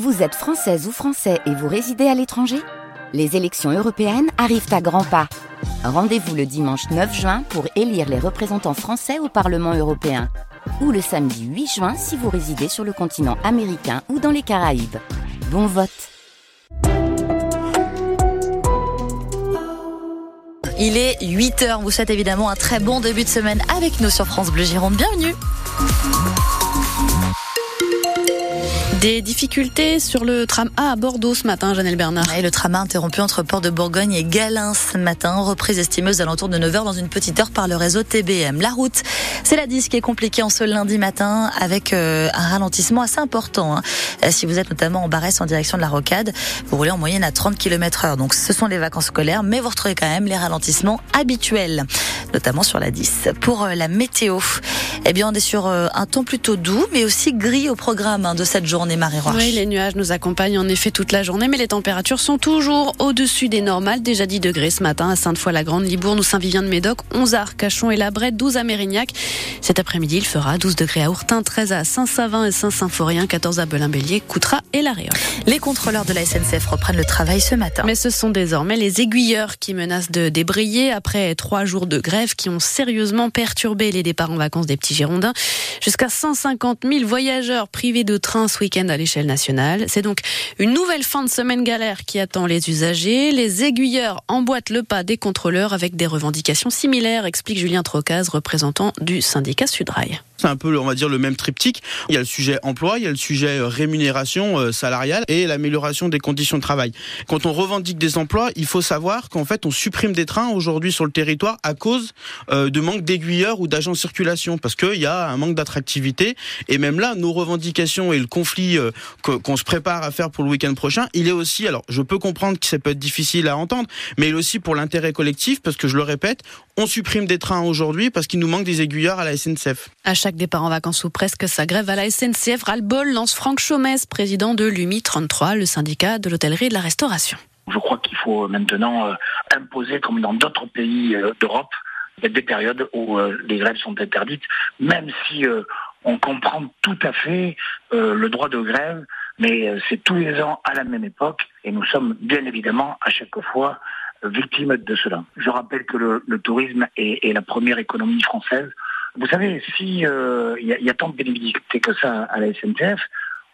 Vous êtes française ou français et vous résidez à l'étranger? Les élections européennes arrivent à grands pas. Rendez-vous le dimanche 9 juin pour élire les représentants français au Parlement européen. Ou le samedi 8 juin si vous résidez sur le continent américain ou dans les Caraïbes. Bon vote Il est 8h. Vous souhaite évidemment un très bon début de semaine avec nous sur France Bleu Gironde. Bienvenue. Des difficultés sur le tram A à Bordeaux ce matin, Janelle Bernard. Et le tram A interrompu entre Port de Bourgogne et Galins ce matin. Reprise estimeuse à l'entour de 9h dans une petite heure par le réseau TBM. La route, c'est la 10 qui est compliquée en ce lundi matin avec euh, un ralentissement assez important. Hein. Euh, si vous êtes notamment en Barès en direction de la Rocade, vous roulez en moyenne à 30 km heure. Donc ce sont les vacances scolaires, mais vous retrouvez quand même les ralentissements habituels, notamment sur la 10. Pour euh, la météo, eh bien on est sur un temps plutôt doux, mais aussi gris au programme hein, de cette journée, Oui, les nuages nous accompagnent en effet toute la journée, mais les températures sont toujours au-dessus des normales. Déjà 10 degrés ce matin à Sainte-Foy-la-Grande, Libourne ou Saint-Vivien-de-Médoc, 11 à Arcachon et la Brette, 12 à Mérignac. Cet après-midi, il fera 12 degrés à Ourtin, 13 à Saint-Savin et Saint-Symphorien, 14 à Belin-Bélier, Coutras et La Réole. Les contrôleurs de la SNCF reprennent le travail ce matin. Mais ce sont désormais les aiguilleurs qui menacent de débrayer après trois jours de grève qui ont sérieusement perturbé les départs en vacances des petits Girondins. Jusqu'à 150 000 voyageurs privés de train ce week-end à l'échelle nationale. C'est donc une nouvelle fin de semaine galère qui attend les usagers. Les aiguilleurs emboîtent le pas des contrôleurs avec des revendications similaires, explique Julien Trocaz, représentant du syndicat Sudrail. C'est un peu, on va dire, le même triptyque. Il y a le sujet emploi, il y a le sujet euh, rémunération euh, salariale et l'amélioration des conditions de travail. Quand on revendique des emplois, il faut savoir qu'en fait, on supprime des trains aujourd'hui sur le territoire à cause euh, de manque d'aiguilleurs ou d'agents de circulation, parce qu'il y a un manque d'attractivité. Et même là, nos revendications et le conflit qu'on se prépare à faire pour le week-end prochain, il est aussi, alors je peux comprendre que ça peut être difficile à entendre, mais il est aussi pour l'intérêt collectif, parce que je le répète, on supprime des trains aujourd'hui parce qu'il nous manque des aiguilleurs à la SNCF. Départ en vacances ou presque sa grève à la SNCF, ras-le-bol lance Franck Chaumès, président de l'UMI 33, le syndicat de l'hôtellerie et de la restauration. Je crois qu'il faut maintenant euh, imposer, comme dans d'autres pays euh, d'Europe, des périodes où euh, les grèves sont interdites, même si on comprend tout à fait le droit de grève, mais c'est tous les ans à la même époque, et nous sommes bien évidemment à chaque fois victimes de cela. Je rappelle que le, tourisme est, la première économie française. Vous savez, si euh, il y, a tant de bénéficiaires que ça à la SNCF,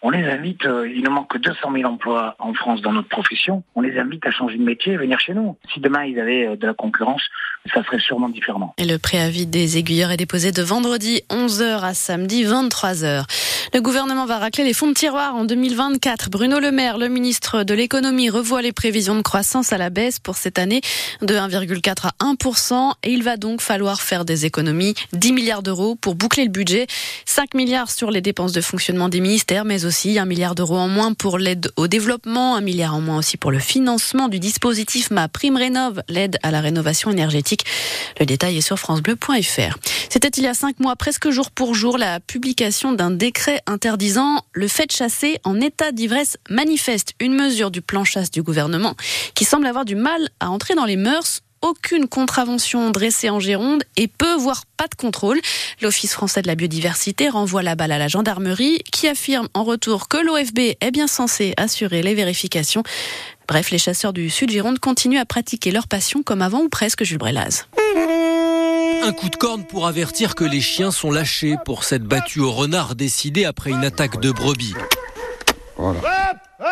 on les invite, euh, il nous manque 200 000 emplois en France dans notre profession, on les invite à changer de métier et venir chez nous. Si demain ils avaient euh, de la concurrence, ça serait sûrement différemment. Et le préavis des aiguilleurs est déposé de vendredi 11h à samedi 23h. Le gouvernement va racler les fonds de tiroir en 2024. Bruno Le Maire, le ministre de l'économie, revoit les prévisions de croissance à la baisse pour cette année de 1,4 à 1% et il va donc falloir faire des économies 10 milliards d'euros pour boucler le budget, 5 milliards sur les dépenses de fonctionnement des ministères mais aussi un milliard d'euros en moins pour l'aide au développement, un milliard en moins aussi pour le financement du dispositif Ma Prime Rénov, l'aide à la rénovation énergétique. Le détail est sur francebleu.fr. C'était il y a cinq mois, presque jour pour jour, la publication d'un décret interdisant le fait de chasser en état d'ivresse manifeste, une mesure du plan chasse du gouvernement qui semble avoir du mal à entrer dans les mœurs aucune contravention dressée en Gironde et peu, voire pas de contrôle. L'Office français de la biodiversité renvoie la balle à la gendarmerie qui affirme en retour que l'OFB est bien censé assurer les vérifications. Bref, les chasseurs du Sud Gironde continuent à pratiquer leur passion comme avant ou presque Jules Brelaz. Un coup de corne pour avertir que les chiens sont lâchés pour cette battue au renard décidée après une attaque de brebis.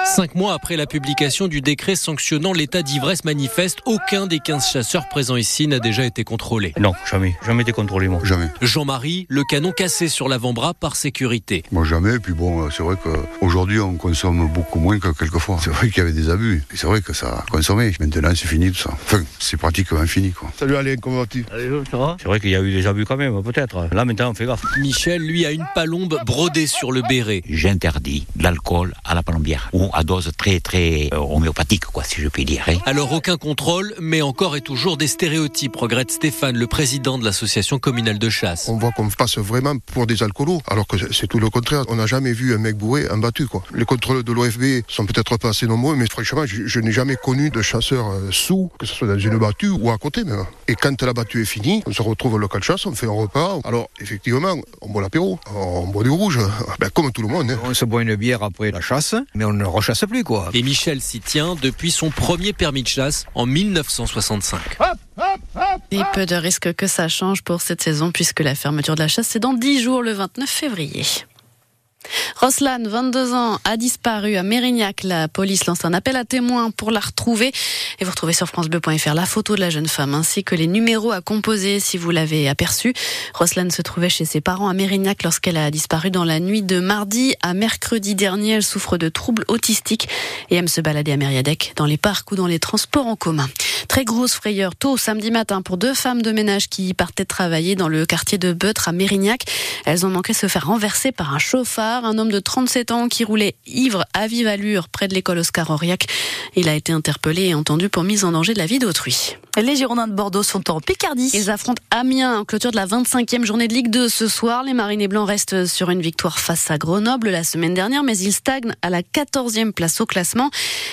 Cinq mois après la publication du décret sanctionnant l'état d'ivresse manifeste, aucun des 15 chasseurs présents ici n'a déjà été contrôlé. Non, jamais. Jamais été contrôlé, moi. Jamais. Jean-Marie, le canon cassé sur l'avant-bras par sécurité. Moi, jamais. Et puis bon, c'est vrai qu'aujourd'hui, on consomme beaucoup moins que quelquefois. C'est vrai qu'il y avait des abus. C'est vrai que ça a consommé. Maintenant, c'est fini tout ça. Enfin, c'est pratiquement fini, quoi. Salut Alain, comment vas-tu? C'est vrai qu'il y a eu des abus quand même, peut-être. Là, maintenant, on fait gaffe. Michel, lui, a une palombe brodée sur le béret. J'interdis l'alcool à la palombière ou à dose très très euh, homéopathique, quoi, si je puis dire. Hein. Alors aucun contrôle, mais encore et toujours des stéréotypes, regrette Stéphane, le président de l'association communale de chasse. On voit qu'on passe vraiment pour des alcoolos, alors que c'est tout le contraire. On n'a jamais vu un mec bourré, un battu. Quoi. Les contrôles de l'OFB sont peut-être pas assez nombreux, mais franchement, je, je n'ai jamais connu de chasseur euh, sous, que ce soit dans une battue ou à côté même. Et quand la battue est finie, on se retrouve au local chasse, on fait un repas. Alors effectivement, on boit l'apéro, on boit du rouge, ben, comme tout le monde. Hein. On se boit une bière après la chasse, mais on ne rechasse plus quoi. Et Michel s'y tient depuis son premier permis de chasse en 1965. Et peu de risque que ça change pour cette saison puisque la fermeture de la chasse c'est dans 10 jours le 29 février. Roslan, 22 ans, a disparu à Mérignac. La police lance un appel à témoins pour la retrouver. Et vous retrouvez sur francebleu.fr la photo de la jeune femme ainsi que les numéros à composer si vous l'avez aperçu. Roslan se trouvait chez ses parents à Mérignac lorsqu'elle a disparu dans la nuit de mardi à mercredi dernier. Elle souffre de troubles autistiques et aime se balader à Mériadec dans les parcs ou dans les transports en commun. Très grosse frayeur tôt samedi matin pour deux femmes de ménage qui partaient travailler dans le quartier de Beutre à Mérignac. Elles ont manqué se faire renverser par un chauffard, un homme de 37 ans qui roulait ivre à vive allure près de l'école Oscar Auriac. Il a été interpellé et entendu pour mise en danger de la vie d'autrui. Les Girondins de Bordeaux sont en Picardie. Ils affrontent Amiens en clôture de la 25e journée de Ligue 2 ce soir. Les Marinés Blancs restent sur une victoire face à Grenoble la semaine dernière, mais ils stagnent à la 14e place au classement.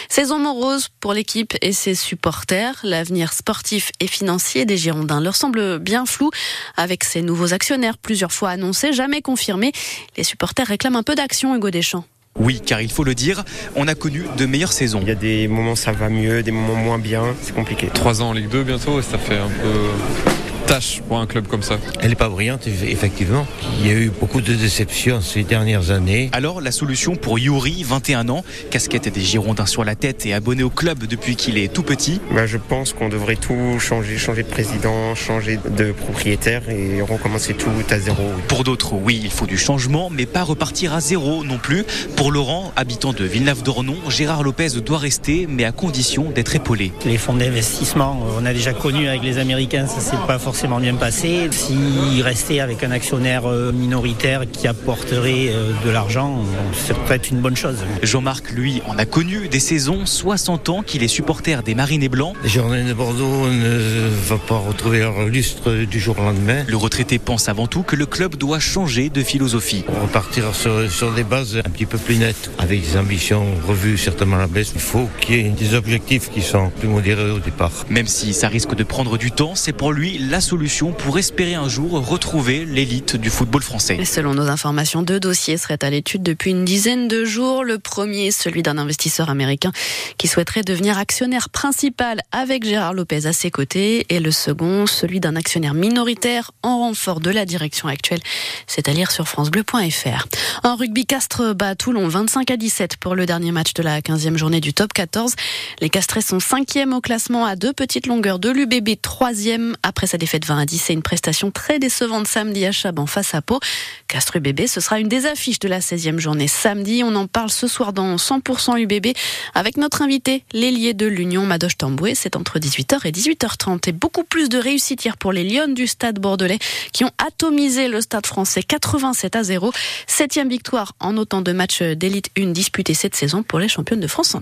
Saison morose pour l'équipe et ses supporters. L'avenir sportif et financier des Girondins leur semble bien flou avec ces nouveaux actionnaires plusieurs fois annoncés, jamais confirmés. Les supporters réclament un peu d'action, Hugo Deschamps. Oui, car il faut le dire, on a connu de meilleures saisons. Il y a des moments ça va mieux, des moments moins bien, c'est compliqué. Trois ans en Ligue 2 bientôt, ça fait un peu tâche pour un club comme ça. Elle n'est pas brillante, effectivement. Il y a eu beaucoup de déceptions ces dernières années. Alors, la solution pour Yuri, 21 ans, casquette des Girondins sur la tête et abonné au club depuis qu'il est tout petit bah, Je pense qu'on devrait tout changer, changer de président, changer de propriétaire et recommencer tout à zéro. Pour d'autres, oui, il faut du changement, mais pas repartir à zéro non plus. Pour Laurent, habitant de Villeneuve-d'Ornon, Gérard Lopez doit rester, mais à condition d'être épaulé. Les fonds d'investissement, on a déjà connu avec les Américains, ça c'est pas forcément bien passé. S'il restait avec un actionnaire euh, minoritaire qui apporterait euh, de l'argent, ça peut être une bonne chose. Jean-Marc, lui, en a connu des saisons, 60 ans qu'il est supporter des Marinés Blancs. Les Girondins de Bordeaux ne va pas retrouver leur lustre du jour au lendemain. Le retraité pense avant tout que le club doit changer de philosophie. Pour repartir sur, sur des bases un petit peu plus nettes, avec des ambitions revues certainement à la baisse, il faut qu'il y ait des objectifs qui sont plus modérés au départ. Même si ça risque de prendre du temps, c'est pour lui la solution pour espérer un jour retrouver l'élite du football français. Et selon nos informations, deux dossiers seraient à l'étude depuis une dizaine de jours. Le premier, celui d'un investisseur américain qui souhaiterait devenir actionnaire principal avec Gérard Lopez à ses côtés. Et le second, celui d'un actionnaire minoritaire en renfort de la direction actuelle. C'est à lire sur francebleu.fr. En rugby, Castres bat Toulon 25 à 17 pour le dernier match de la 15e journée du top 14. Les Castrés sont 5e au classement à deux petites longueurs de l'UBB 3e après sa défaite 20 à 10. C'est une prestation très décevante samedi à Chaban face à Pau. Castres UBB, ce sera une des affiches de la 16e journée samedi. On en parle ce soir dans 100% UBB avec notre invité, l'ailier de l'Union, Madoche Tamboué. C'est entre 18h et 18h30. Et beaucoup plus de réussite hier pour les Lions du stade bordelais qui ont atomisé le stade français 87 à 0. Septième victoire en autant de matchs d'élite 1 disputés cette saison pour les championnes de France